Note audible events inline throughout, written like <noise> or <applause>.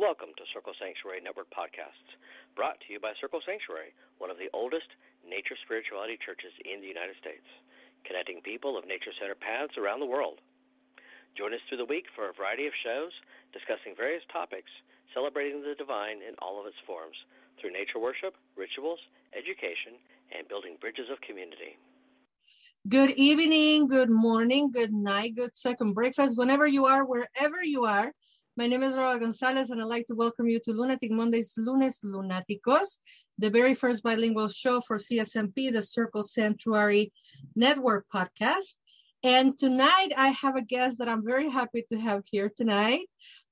welcome to Circle Sanctuary Network Podcasts, brought to you by Circle Sanctuary, one of the oldest nature spirituality churches in the United States, connecting people of nature centered paths around the world. Join us through the week for a variety of shows discussing various topics, celebrating the divine in all of its forms through nature worship, rituals, education, and building bridges of community. Good evening, good morning, good night, good second breakfast, whenever you are, wherever you are. My name is Laura Gonzalez, and I'd like to welcome you to Lunatic Mondays, Lunes Lunáticos, the very first bilingual show for CSNP, the Circle Sanctuary Network podcast. And tonight I have a guest that I'm very happy to have here tonight,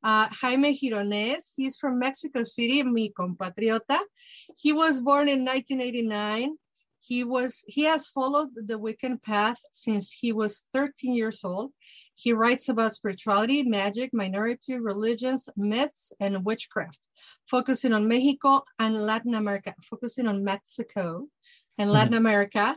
uh, Jaime Gironés. He's from Mexico City, mi compatriota. He was born in 1989 he was he has followed the Wiccan path since he was 13 years old. He writes about spirituality, magic, minority religions, myths, and witchcraft, focusing on Mexico and Latin America, focusing on Mexico and Latin mm-hmm. America.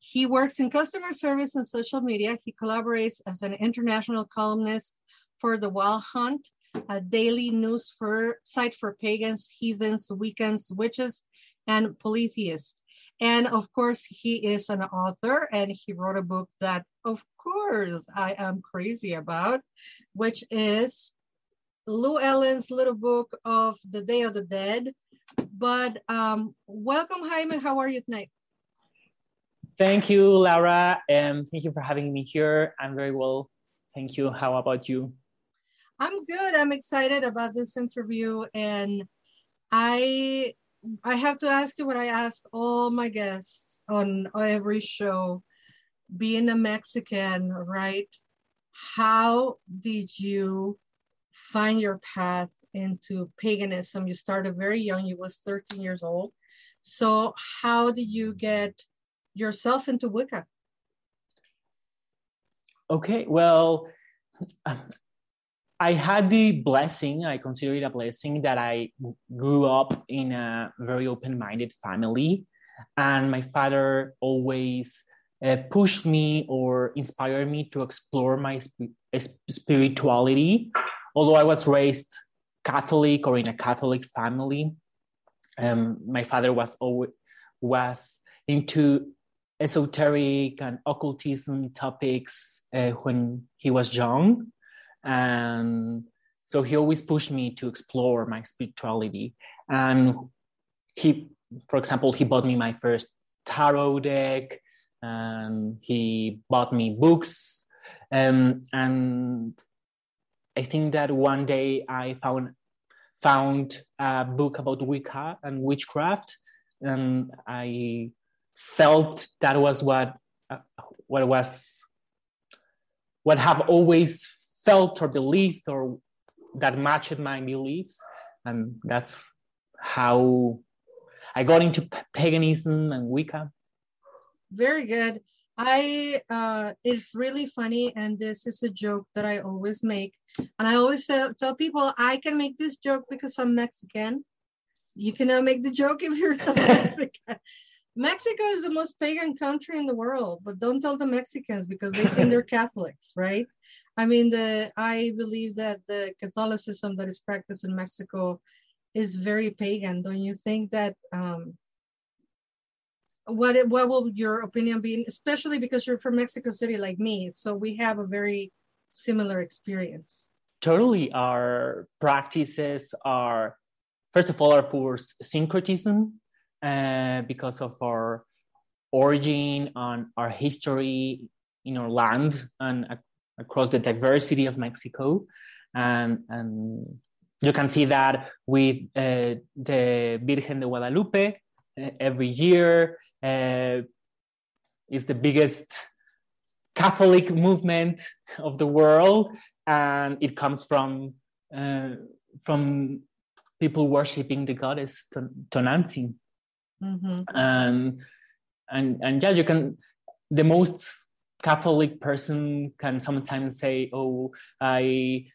He works in customer service and social media. He collaborates as an international columnist for The Wild Hunt, a daily news for site for pagans, heathens, Wiccans, witches, and polytheists. And of course, he is an author and he wrote a book that, of course, I am crazy about, which is Llewellyn's little book of the Day of the Dead. But um, welcome, Jaime. How are you tonight? Thank you, Laura, and thank you for having me here. I'm very well. Thank you. How about you? I'm good. I'm excited about this interview, and I I have to ask you what I ask all my guests on every show. Being a Mexican, right? How did you find your path into paganism? You started very young, you was 13 years old. So how did you get yourself into Wicca? Okay, well, I had the blessing, I consider it a blessing, that I grew up in a very open minded family. And my father always uh, pushed me or inspired me to explore my sp- spirituality. Although I was raised Catholic or in a Catholic family, um, my father was always was into esoteric and occultism topics uh, when he was young and so he always pushed me to explore my spirituality and he for example he bought me my first tarot deck and he bought me books um, and i think that one day i found found a book about wicca and witchcraft and i felt that was what uh, what was what have always felt or believed or that matched my beliefs and that's how i got into paganism and wicca very good i uh it's really funny and this is a joke that i always make and i always tell, tell people i can make this joke because i'm mexican you cannot make the joke if you're not <laughs> mexican Mexico is the most pagan country in the world, but don't tell the Mexicans because they think they're <laughs> Catholics, right? I mean, the I believe that the Catholicism that is practiced in Mexico is very pagan. Don't you think that? Um, what what will your opinion be? Especially because you're from Mexico City, like me, so we have a very similar experience. Totally, our practices are first of all are for syncretism, uh, because of our origin and our history in our land and across the diversity of Mexico. And, and you can see that with uh, the Virgen de Guadalupe uh, every year. Uh, is the biggest Catholic movement of the world, and it comes from uh, from people worshiping the goddess Tonantzin. Mm-hmm. And and and yeah, you can the most Catholic person can sometimes say, "Oh, I,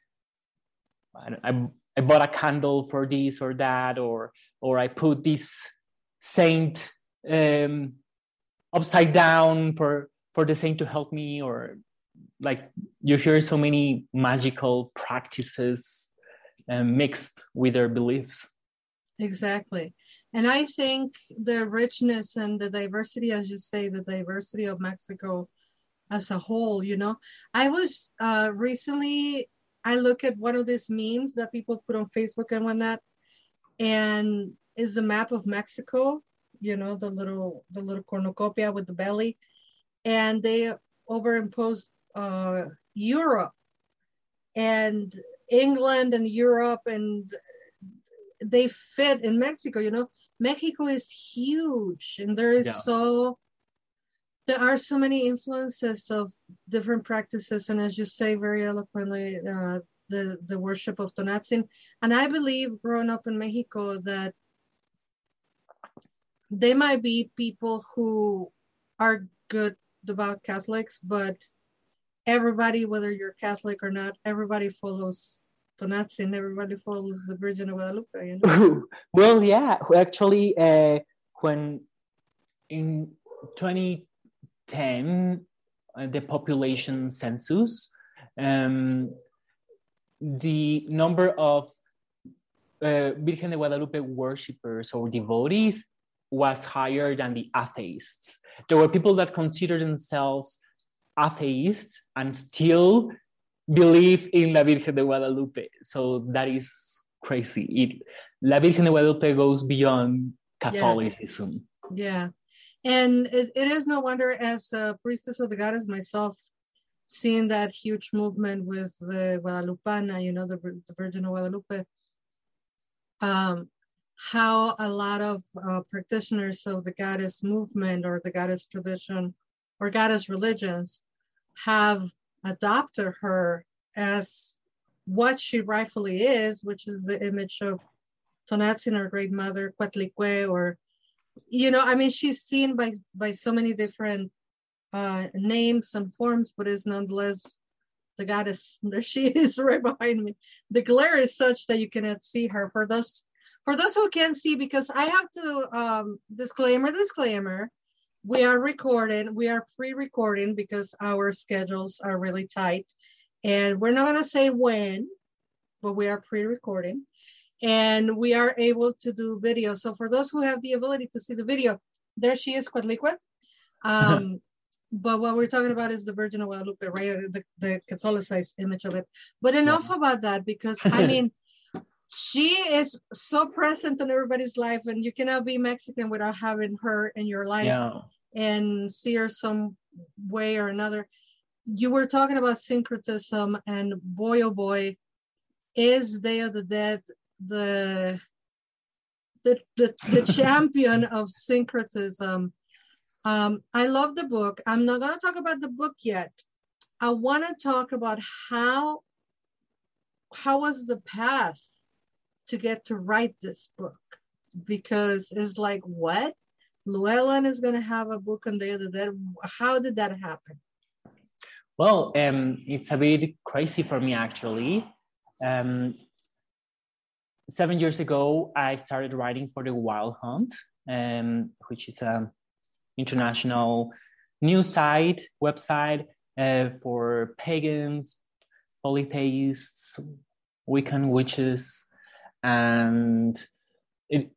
I, I bought a candle for this or that, or or I put this saint um, upside down for for the saint to help me," or like you hear so many magical practices uh, mixed with their beliefs. Exactly. And I think the richness and the diversity, as you say, the diversity of Mexico as a whole, you know, I was uh, recently, I look at one of these memes that people put on Facebook and whatnot, and is the map of Mexico, you know, the little, the little cornucopia with the belly. And they overimposed uh, Europe and England and Europe and they fit in Mexico, you know. Mexico is huge and there is yeah. so there are so many influences of different practices and as you say very eloquently uh, the the worship of Tonatzin and I believe growing up in Mexico that they might be people who are good devout Catholics but everybody whether you're Catholic or not everybody follows Tonatzin, everybody follows the Virgin of Guadalupe. You know? <laughs> well, yeah, actually, uh, when in 2010, uh, the population census, um, the number of uh, Virgen de Guadalupe worshippers or devotees was higher than the atheists. There were people that considered themselves atheists and still believe in La Virgen de Guadalupe. So that is crazy. It, La Virgen de Guadalupe goes beyond Catholicism. Yeah. yeah. And it, it is no wonder, as a priestess of the goddess myself, seeing that huge movement with the Guadalupana, you know, the, the Virgin of Guadalupe, um, how a lot of uh, practitioners of the goddess movement or the goddess tradition or goddess religions have adopted her as what she rightfully is, which is the image of Tonatzin, our great mother, Coatlicue, or you know, I mean, she's seen by by so many different uh, names and forms, but is nonetheless the goddess. <laughs> There she is, right behind me. The glare is such that you cannot see her. For those for those who can't see, because I have to um, disclaimer, disclaimer we are recording we are pre-recording because our schedules are really tight. And we're not going to say when but we are pre-recording. And we are able to do video. So for those who have the ability to see the video there she is Coatlicue um <laughs> but what we're talking about is the virgin of guadalupe right? The, the catholicized image of it. But enough about that because i <laughs> mean she is so present in everybody's life and you cannot be mexican without having her in your life yeah. and see her some way or another. You were talking about syncretism and boy oh boy is day of the dead the the the, the <laughs> champion of syncretism. Um i love the book. I'm not going to talk about the book yet. I want to talk about how how was the path to get to write this book because it's like what? Llewellyn is going to have a book on day the dead how did that happen? Well um, it's a bit crazy for me actually. Um, seven years ago i started writing for the wild hunt um, which is an international news site website uh, for pagans polytheists wiccan witches and it,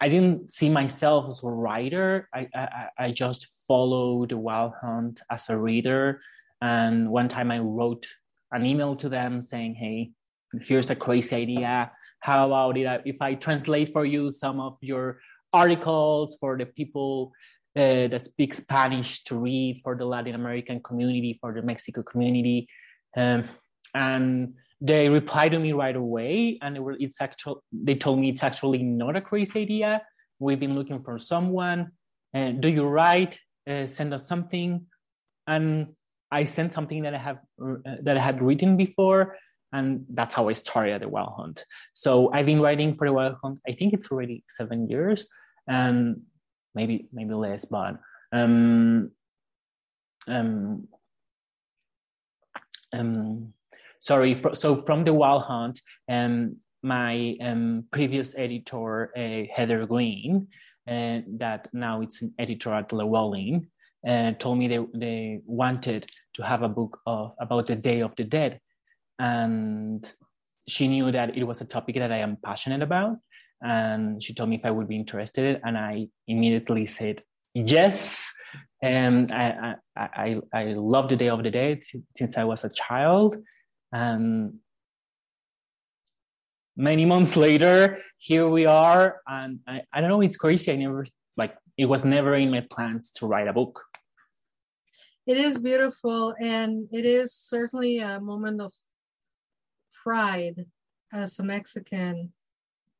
I didn't see myself as a writer. I, I, I just followed the Wild Hunt as a reader. And one time I wrote an email to them saying, hey, here's a crazy idea. How about it if I translate for you some of your articles for the people uh, that speak Spanish to read for the Latin American community, for the Mexico community? Um, and they replied to me right away and it it's actual they told me it's actually not a crazy idea. We've been looking for someone. And uh, do you write? Uh, send us something. And i sent something that i have uh, that i had written before and that's how i started the wild hunt. So i've been writing for the wild hunt i think it's already seven years and maybe maybe less but um um um sorry, so from the Wild Hunt, um, my um, previous editor, uh, Heather Green, uh, that now it's an editor at Llewellyn, uh, told me they, they wanted to have a book of, about the Day of the Dead. And she knew that it was a topic that I am passionate about. And she told me if I would be interested. And I immediately said yes. And I, I, I, I love the Day of the Dead since I was a child. And many months later, here we are. And I, I don't know, it's crazy. I never, like, it was never in my plans to write a book. It is beautiful. And it is certainly a moment of pride as a Mexican,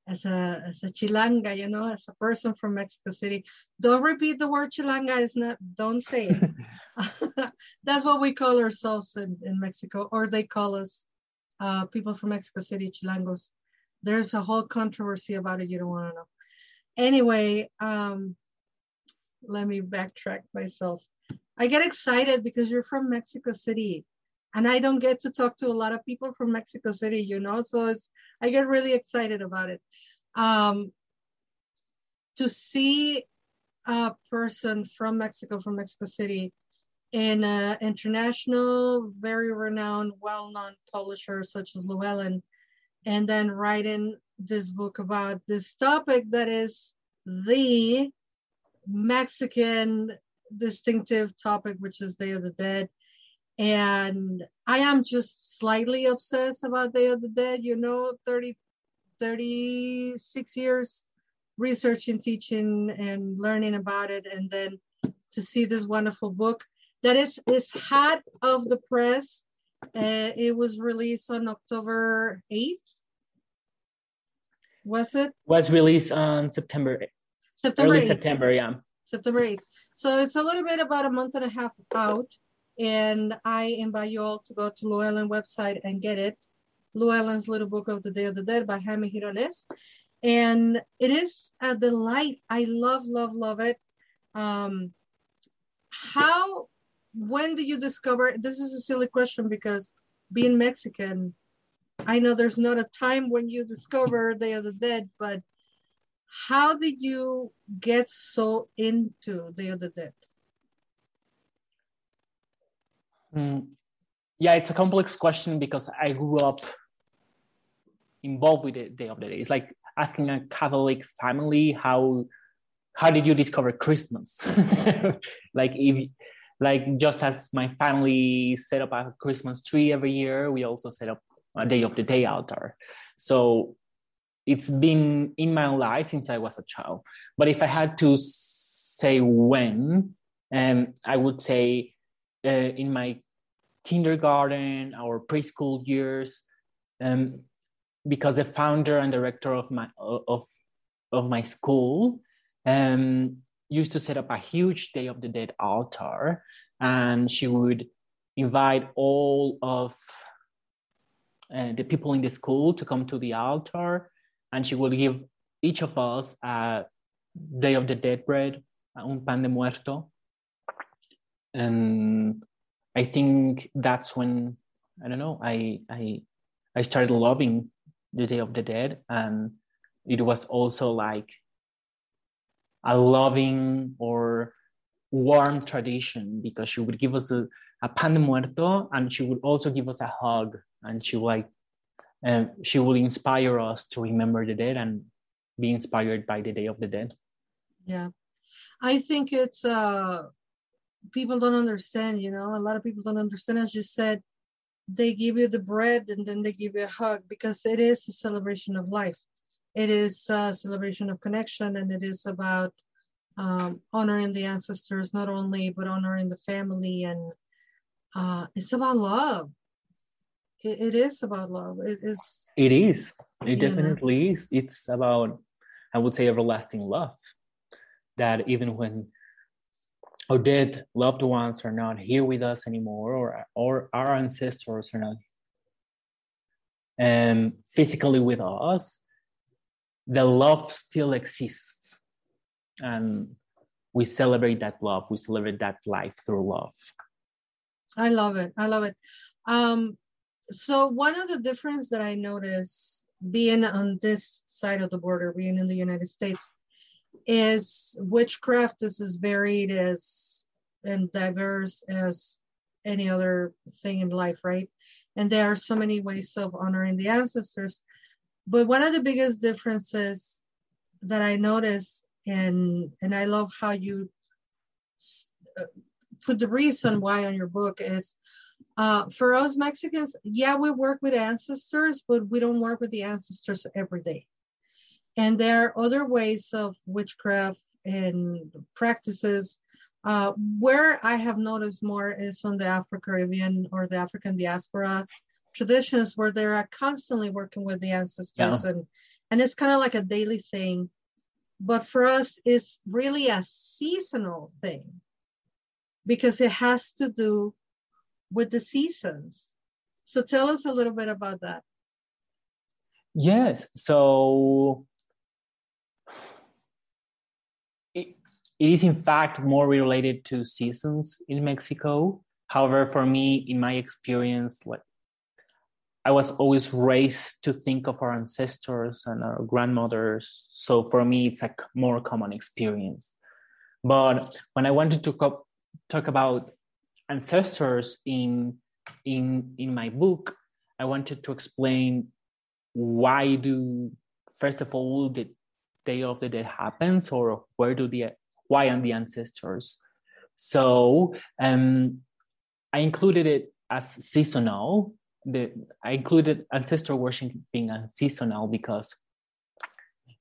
as a as a Chilanga, you know, as a person from Mexico City. Don't repeat the word Chilanga. It's not. Don't say it. <laughs> <laughs> That's what we call ourselves in, in Mexico, or they call us uh, people from Mexico City, Chilangos. There's a whole controversy about it. You don't want to know. Anyway, um, let me backtrack myself. I get excited because you're from Mexico City and I don't get to talk to a lot of people from Mexico City, you know, so it's I get really excited about it. Um, to see a person from Mexico, from Mexico City, in international, very renowned, well-known publisher such as Llewellyn, and then writing this book about this topic that is the Mexican distinctive topic, which is Day of the Dead. And I am just slightly obsessed about Day of the Dead, you know, 30, 36 years researching, teaching, and learning about it, and then to see this wonderful book that is is hot of the press. Uh, it was released on October 8th. Was it? Was released on September. 8th. September. Early 8th. September, yeah. September 8th. So it's a little bit about a month and a half out. And I invite you all to go to Llewellyn website and get it. Llewellyn's Little Book of the Day of the Dead by Jaime Gironés. And it is a delight. I love, love, love it. Um, how, when did you discover, this is a silly question because being Mexican, I know there's not a time when you discover Day of the Dead, but how did you get so into Day of the Dead? Mm, yeah, it's a complex question because I grew up involved with the Day of the Dead. It's like asking a Catholic family how how did you discover Christmas? <laughs> like if like just as my family set up a Christmas tree every year, we also set up a Day of the Day altar. So it's been in my life since I was a child. But if I had to say when, um, I would say uh, in my kindergarten or preschool years um, because the founder and director of my of of my school um, used to set up a huge day of the dead altar and she would invite all of uh, the people in the school to come to the altar and she would give each of us a day of the dead bread un pan de muerto. And I think that's when I don't know I I I started loving the Day of the Dead, and it was also like a loving or warm tradition because she would give us a, a pan de muerto and she would also give us a hug and she like and she would inspire us to remember the dead and be inspired by the day of the dead yeah i think it's uh people don't understand, you know, a lot of people don't understand. As you said, they give you the bread and then they give you a hug because it is a celebration of life. It is a celebration of connection and it is about um, honoring the ancestors, not only, but honoring the family. And uh, it's about love. It, it is about love. It is. It is. It definitely know. is. It's about, I would say, everlasting love. That even when our dead loved ones are not here with us anymore, or, or our ancestors are not um, physically with us, the love still exists. And we celebrate that love, we celebrate that life through love. I love it. I love it. Um, so, one of the difference that I notice being on this side of the border, being in the United States, is witchcraft is as varied as and diverse as any other thing in life, right? and there are so many ways of honoring the ancestors. But one of the biggest differences that I notice, and and I love how you uh, put the reason why on your book is uh, for us Mexicans, yeah, we work with ancestors, but we don't work with the ancestors every day. And there are other ways of witchcraft and practices. Uh, where I have noticed more is on the Afro-Caribbean or the African diaspora traditions where they are constantly working with the ancestors yeah. and and it's kind of like a daily thing. But for us, it's really a seasonal thing because it has to do with the seasons. So tell us a little bit about that. Yes. So it, it is in fact more related to seasons in Mexico. However, for me, in my experience, like I was always raised to think of our ancestors and our grandmothers. So for me, it's a more common experience. But when I wanted to co- talk about ancestors in in in my book, I wanted to explain why do first of all the Day of the Dead happens, or where do the why are the ancestors? So um, I included it as seasonal. The I included ancestor worship being seasonal because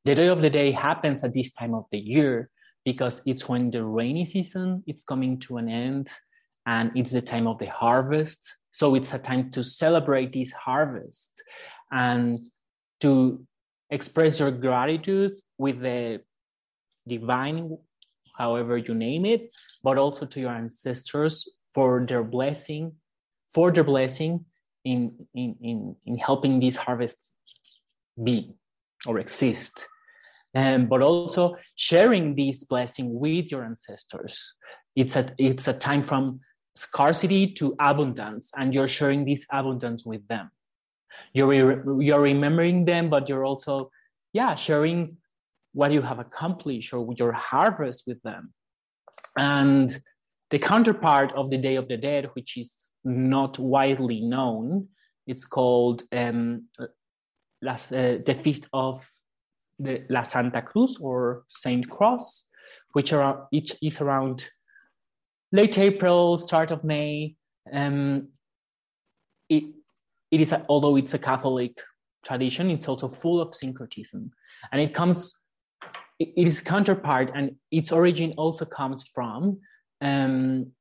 the Day of the Day happens at this time of the year because it's when the rainy season it's coming to an end and it's the time of the harvest. So it's a time to celebrate this harvest and to express your gratitude with the divine, however you name it, but also to your ancestors for their blessing, for their blessing in, in, in, in helping these harvests be or exist. Um, but also sharing this blessing with your ancestors. It's a, it's a time from scarcity to abundance and you're sharing this abundance with them you're you're remembering them but you're also yeah sharing what you have accomplished or your harvest with them and the counterpart of the day of the dead which is not widely known it's called um, Las, uh, the feast of the la santa cruz or saint cross which are each is around late April, start of May. Um, it, it is, although it's a Catholic tradition, it's also full of syncretism. And it comes, it is counterpart, and its origin also comes from um,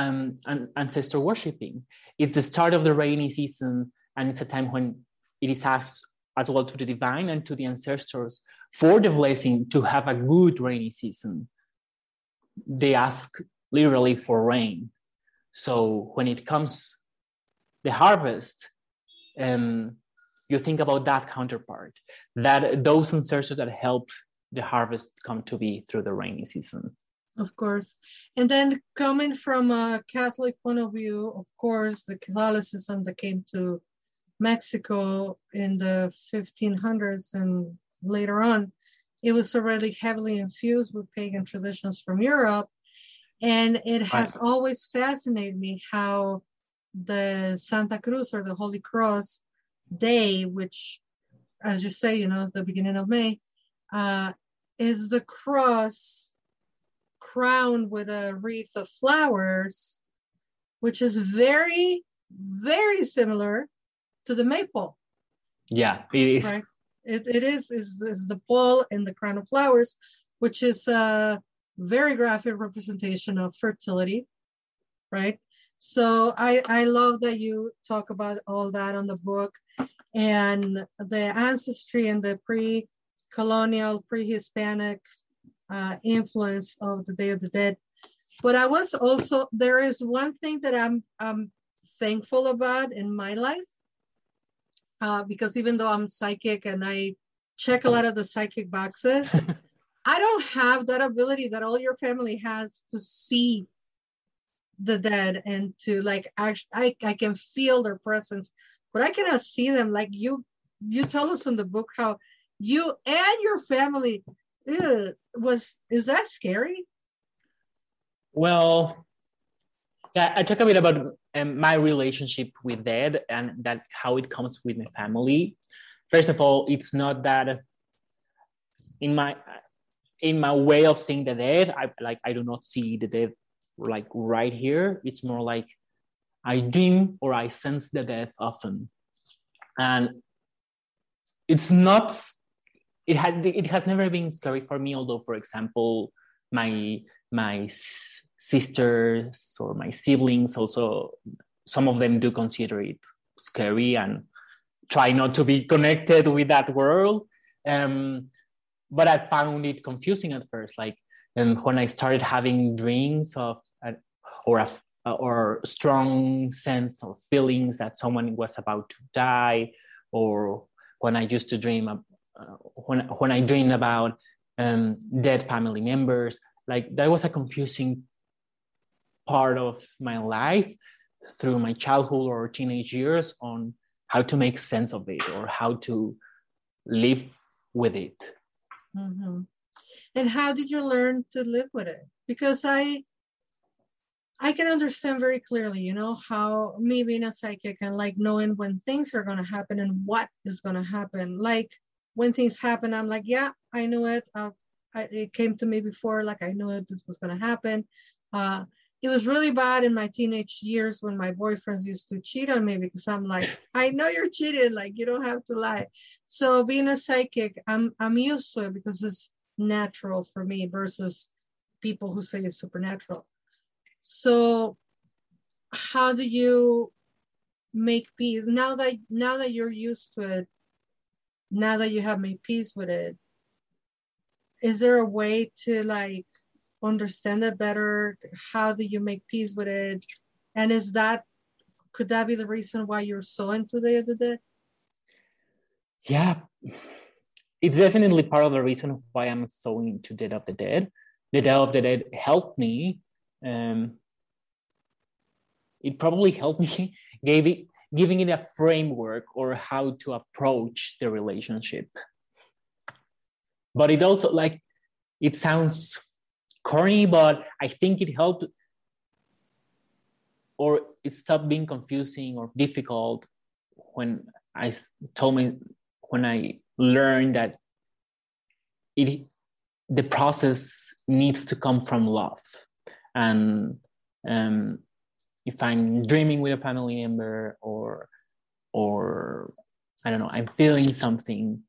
um, ancestor worshipping. It's the start of the rainy season, and it's a time when it is asked as well to the divine and to the ancestors for the blessing to have a good rainy season they ask literally for rain. So when it comes the harvest, um, you think about that counterpart, that those ancestors that helped the harvest come to be through the rainy season. Of course. And then coming from a Catholic point of view, of course, the Catholicism that came to Mexico in the 1500s and later on it was already heavily infused with pagan traditions from Europe. And it has always fascinated me how the Santa Cruz or the Holy Cross Day, which, as you say, you know, the beginning of May, uh, is the cross crowned with a wreath of flowers, which is very, very similar to the maypole. Yeah, it is. Right? It, it is, is is the pole in the crown of flowers, which is a very graphic representation of fertility, right? So I I love that you talk about all that on the book and the ancestry and the pre-colonial, pre-Hispanic uh, influence of the Day of the Dead. But I was also there is one thing that I'm I'm thankful about in my life uh, because even though I'm psychic and I check a lot of the psychic boxes, <laughs> I don't have that ability that all your family has to see the dead and to like actually I, I can feel their presence, but I cannot see them. Like you you tell us in the book how you and your family was is that scary? Well, I talk a bit about um, my relationship with death and that how it comes with my family. First of all, it's not that in my in my way of seeing the dead, I like I do not see the dead like right here. It's more like I dream or I sense the death often, and it's not. It had it has never been scary for me. Although, for example, my my sisters or my siblings also some of them do consider it scary and try not to be connected with that world. Um, but I found it confusing at first. Like um, when I started having dreams of uh, or a or strong sense of feelings that someone was about to die, or when I used to dream uh, when when I dreamed about um, dead family members, like that was a confusing part of my life through my childhood or teenage years on how to make sense of it or how to live with it. Mm-hmm. And how did you learn to live with it? Because I I can understand very clearly, you know, how me being a psychic and like knowing when things are going to happen and what is going to happen. Like when things happen, I'm like, yeah, I knew it. Uh, I, it came to me before, like I knew it, this was going to happen. Uh, it was really bad in my teenage years when my boyfriends used to cheat on me because I'm like, <laughs> I know you're cheating, like you don't have to lie. So being a psychic, I'm I'm used to it because it's natural for me versus people who say it's supernatural. So how do you make peace now that now that you're used to it, now that you have made peace with it? Is there a way to like understand it better? How do you make peace with it? And is that could that be the reason why you're so into the other day? Yeah, it's definitely part of the reason why I'm so into Dead of the Dead. The Dead of the Dead helped me. Um, it probably helped me <laughs> gave it giving it a framework or how to approach the relationship. But it also like it sounds corny, but I think it helped or it stopped being confusing or difficult when I told me when I learned that it the process needs to come from love and um, if I'm dreaming with a family member or or I don't know I'm feeling something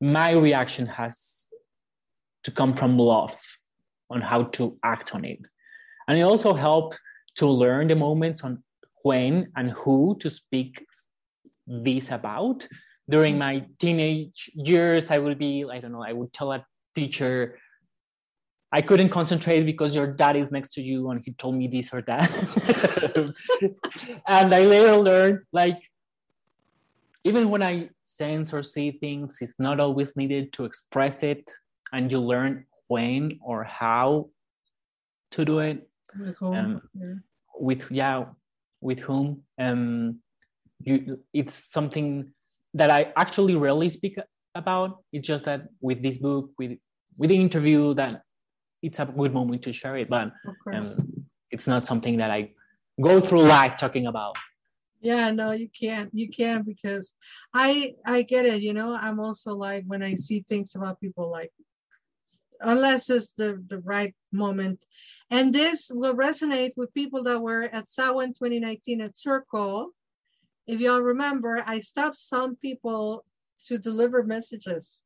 my reaction has to come from love on how to act on it. And it also helped to learn the moments on when and who to speak this about. During my teenage years, I would be, I don't know, I would tell a teacher, I couldn't concentrate because your dad is next to you and he told me this or that. <laughs> and I later learned like, even when I sense or see things, it's not always needed to express it. And you learn when or how to do it with whom um, yeah. with yeah with whom um you it's something that i actually rarely speak about it's just that with this book with with the interview that it's a good moment to share it but um, it's not something that i go through life talking about yeah no you can't you can't because i i get it you know i'm also like when i see things about people like unless it's the, the right moment. And this will resonate with people that were at Samhain 2019 at Circle. If y'all remember, I stopped some people to deliver messages.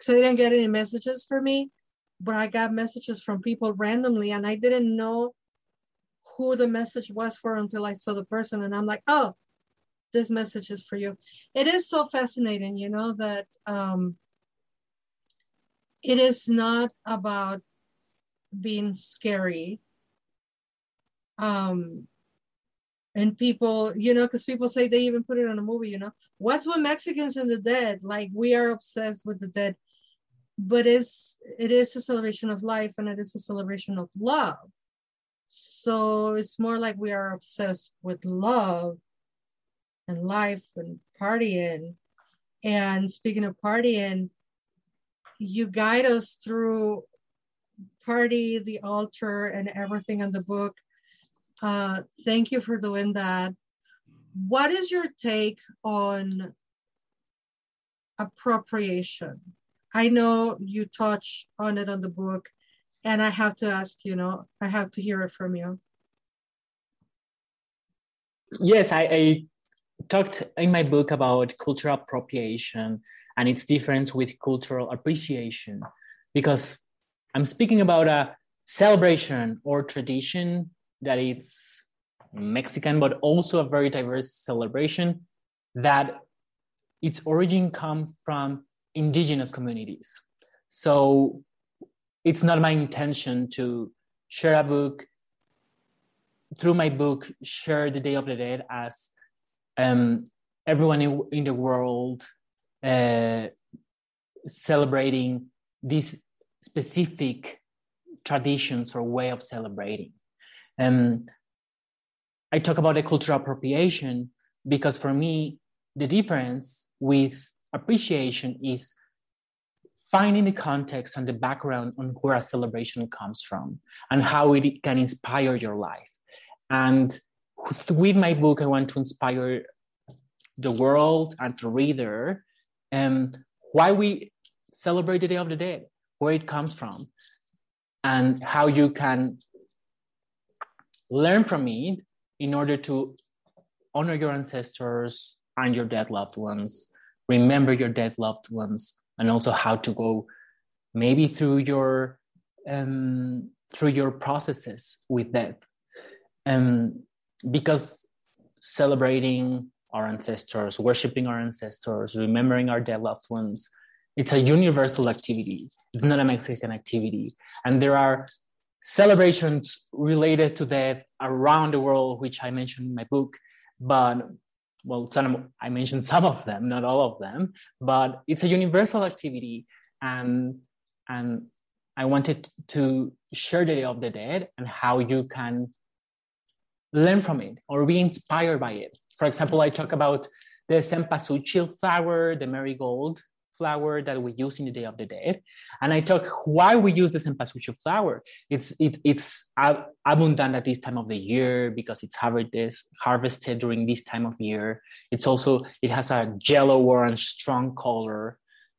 So they didn't get any messages for me, but I got messages from people randomly and I didn't know who the message was for until I saw the person and I'm like, oh, this message is for you. It is so fascinating, you know, that um, it is not about being scary um and people you know because people say they even put it on a movie you know what's with mexicans and the dead like we are obsessed with the dead but it's it is a celebration of life and it is a celebration of love so it's more like we are obsessed with love and life and partying and speaking of partying you guide us through party, the altar, and everything in the book. Uh, thank you for doing that. What is your take on appropriation? I know you touch on it on the book, and I have to ask, you know, I have to hear it from you. Yes, I, I talked in my book about cultural appropriation and its difference with cultural appreciation because I'm speaking about a celebration or tradition that it's Mexican, but also a very diverse celebration that its origin comes from indigenous communities. So it's not my intention to share a book through my book, share the Day of the Dead as um, everyone in, in, the world uh, celebrating these specific traditions or way of celebrating. Um, I talk about the cultural appropriation because for me, the difference with appreciation is finding the context and the background on where a celebration comes from and how it can inspire your life. And with my book, I want to inspire the world and the reader um, why we celebrate the Day of the Dead, where it comes from, and how you can learn from it in order to honor your ancestors and your dead loved ones, remember your dead loved ones, and also how to go maybe through your um, through your processes with death um, because celebrating our ancestors, worshiping our ancestors, remembering our dead loved ones, it's a universal activity. It's not a Mexican activity. And there are celebrations related to death around the world, which I mentioned in my book. But well, some, I mentioned some of them, not all of them, but it's a universal activity. And, and I wanted to share the Day of the Dead and how you can learn from it or be inspired by it. For example, I talk about the cempasúchil flower, the marigold flower that we use in the Day of the Dead, and I talk why we use the cempasúchil flower. It's it, it's abundant at this time of the year because it's harvested harvested during this time of year. It's also it has a yellow orange strong color,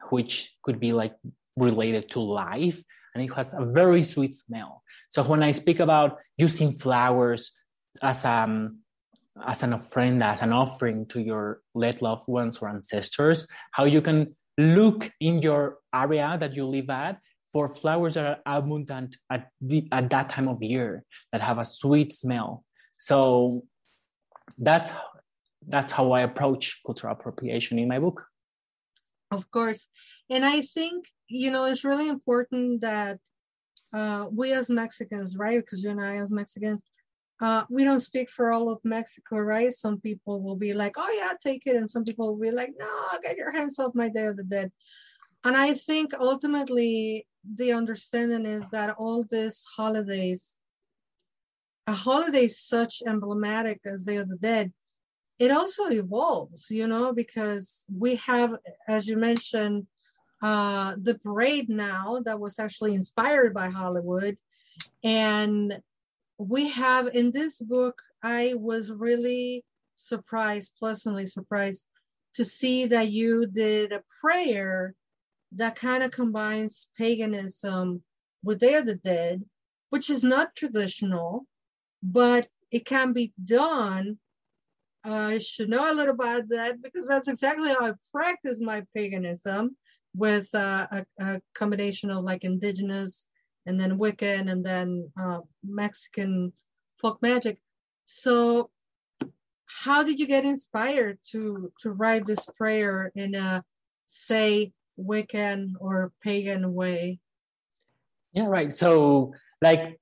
which could be like related to life, and it has a very sweet smell. So when I speak about using flowers as um as an ofrenda, as an offering to your late loved ones or ancestors, how you can look in your area that you live at for flowers that are abundant at, the, at that time of year that have a sweet smell. So that's that's how I approach cultural appropriation in my book. Of course, and I think you know it's really important that uh, we as Mexicans, right? Because you and I as Mexicans, uh, we don't speak for all of Mexico, right? Some people will be like, oh, yeah, take it. And some people will be like, no, get your hands off my Day of the Dead. And I think ultimately the understanding is that all these holidays, a holiday such emblematic as Day of the Dead, it also evolves, you know, because we have, as you mentioned, uh, the parade now that was actually inspired by Hollywood. And we have in this book, I was really surprised, pleasantly surprised to see that you did a prayer that kind of combines paganism with Day of the Dead, which is not traditional, but it can be done. I should know a little about that because that's exactly how I practice my paganism with uh, a, a combination of like indigenous and then Wiccan, and then uh, Mexican folk magic. So, how did you get inspired to to write this prayer in a say Wiccan or pagan way? Yeah, right. So, like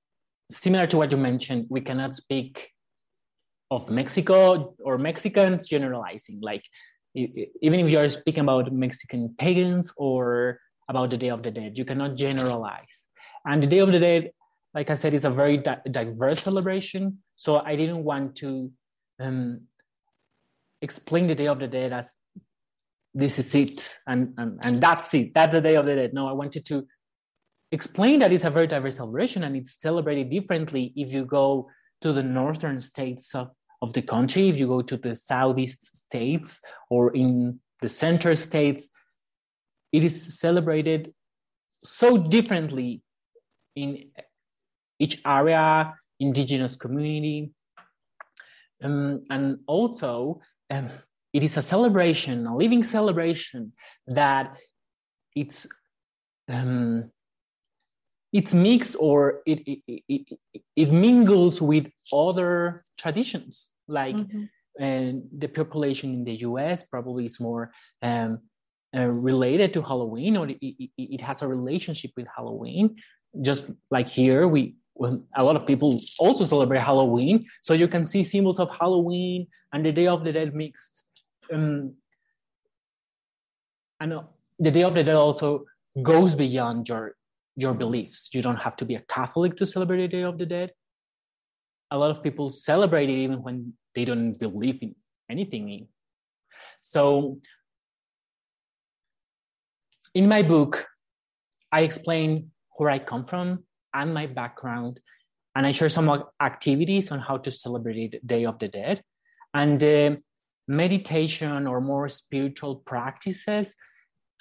similar to what you mentioned, we cannot speak of Mexico or Mexicans generalizing. Like, even if you are speaking about Mexican pagans or about the Day of the Dead, you cannot generalize. And the Day of the Dead, like I said, is a very di- diverse celebration. So I didn't want to um, explain the Day of the Dead as this is it and, and, and that's it. That's the Day of the Dead. No, I wanted to explain that it's a very diverse celebration and it's celebrated differently if you go to the northern states of, of the country, if you go to the southeast states or in the center states, it is celebrated so differently in each area, indigenous community. Um, and also, um, it is a celebration, a living celebration that it's um, it's mixed or it, it, it, it, mingles with other traditions like mm-hmm. and the population in the us probably is more um, uh, related to halloween or it, it, has a relationship with halloween just like here we a lot of people also celebrate halloween so you can see symbols of halloween and the day of the dead mixed um, and the day of the dead also goes beyond your your beliefs. You don't have to be a Catholic to celebrate the Day of the Dead. A lot of people celebrate it even when they don't believe in anything. So, in my book, I explain where I come from and my background, and I share some activities on how to celebrate Day of the Dead. And uh, meditation or more spiritual practices,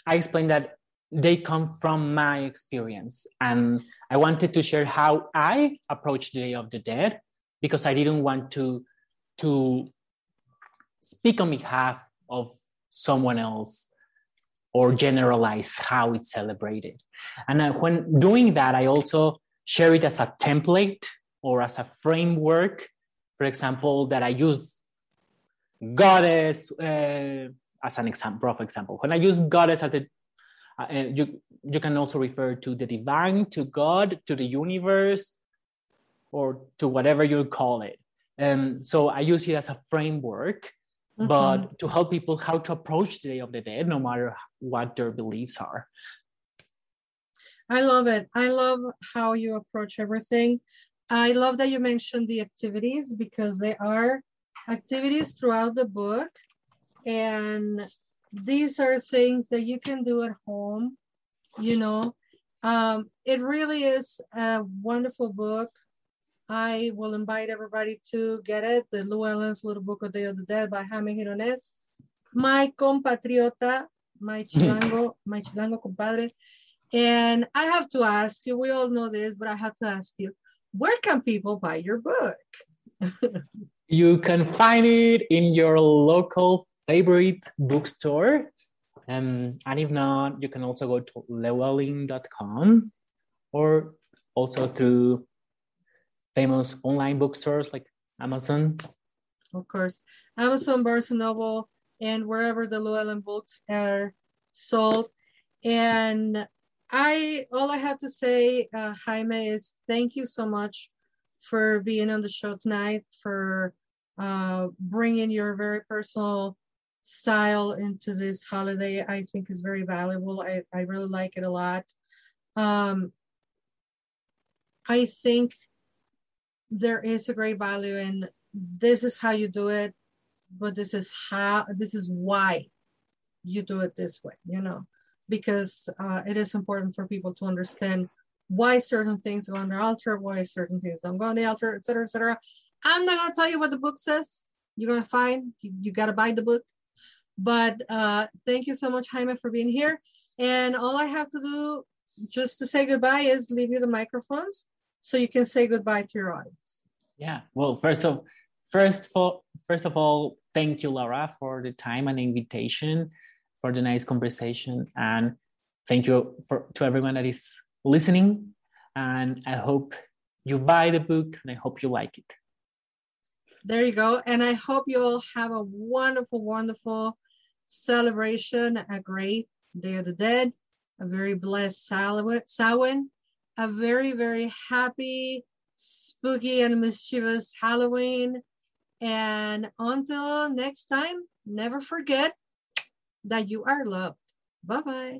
I explain that they come from my experience. And I wanted to share how I approach Day of the Dead because I didn't want to, to speak on behalf of someone else or generalize how it's celebrated. And uh, when doing that, I also share it as a template or as a framework. For example, that I use goddess uh, as an example, rough example. When I use goddess as a uh, you, you can also refer to the divine, to God, to the universe, or to whatever you call it. Um, so I use it as a framework, mm-hmm. but to help people how to approach the Day of the Dead, no matter what their beliefs are. I love it. I love how you approach everything. I love that you mentioned the activities because they are activities throughout the book. And these are things that you can do at home, you know. Um, it really is a wonderful book. I will invite everybody to get it. The Llewellyn's Little Book of Day of the Dead by Jaime Gironés. My compatriota, my chilango, my chilango compadre. And I have to ask you, we all know this, but I have to ask you, where can people buy your book? <laughs> you can find it in your local favorite bookstore. Um, and if not, you can also go to llewellyn.com or also through famous online bookstores like Amazon. Of course, Amazon, Barnes and Noble, and wherever the Llewellyn books are sold. And I, all I have to say, uh, Jaime, is thank you so much for being on the show tonight, for uh, bringing your very personal style into this holiday i think is very valuable i, I really like it a lot um, i think there is a great value in this is how you do it but this is how this is why you do it this way you know? Because uh, it is important for people to understand why certain things go on the altar why certain things don't go on the altar etc etc i'm not to tell you what the book says. You're to find you, you got to buy the book. But uh, thank you so much, Jaime, for being here. And all I have to do just to say goodbye is leave you the microphones so you can say goodbye to your audience. Yeah. Well, first of first for first of all, thank you, Laura, for the time and invitation, for the nice conversation, and thank you for to everyone that is listening. And I hope you buy the book, and I hope you like it. There you go. And I hope you all have a wonderful, wonderful celebration, a great Day of the Dead, a very blessed Samhain, a very, very happy, spooky, and mischievous Halloween. And until next time, never forget that you are loved. Bye bye.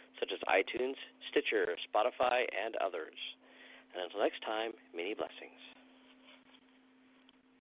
such as iTunes, Stitcher, Spotify, and others. And until next time, many blessings.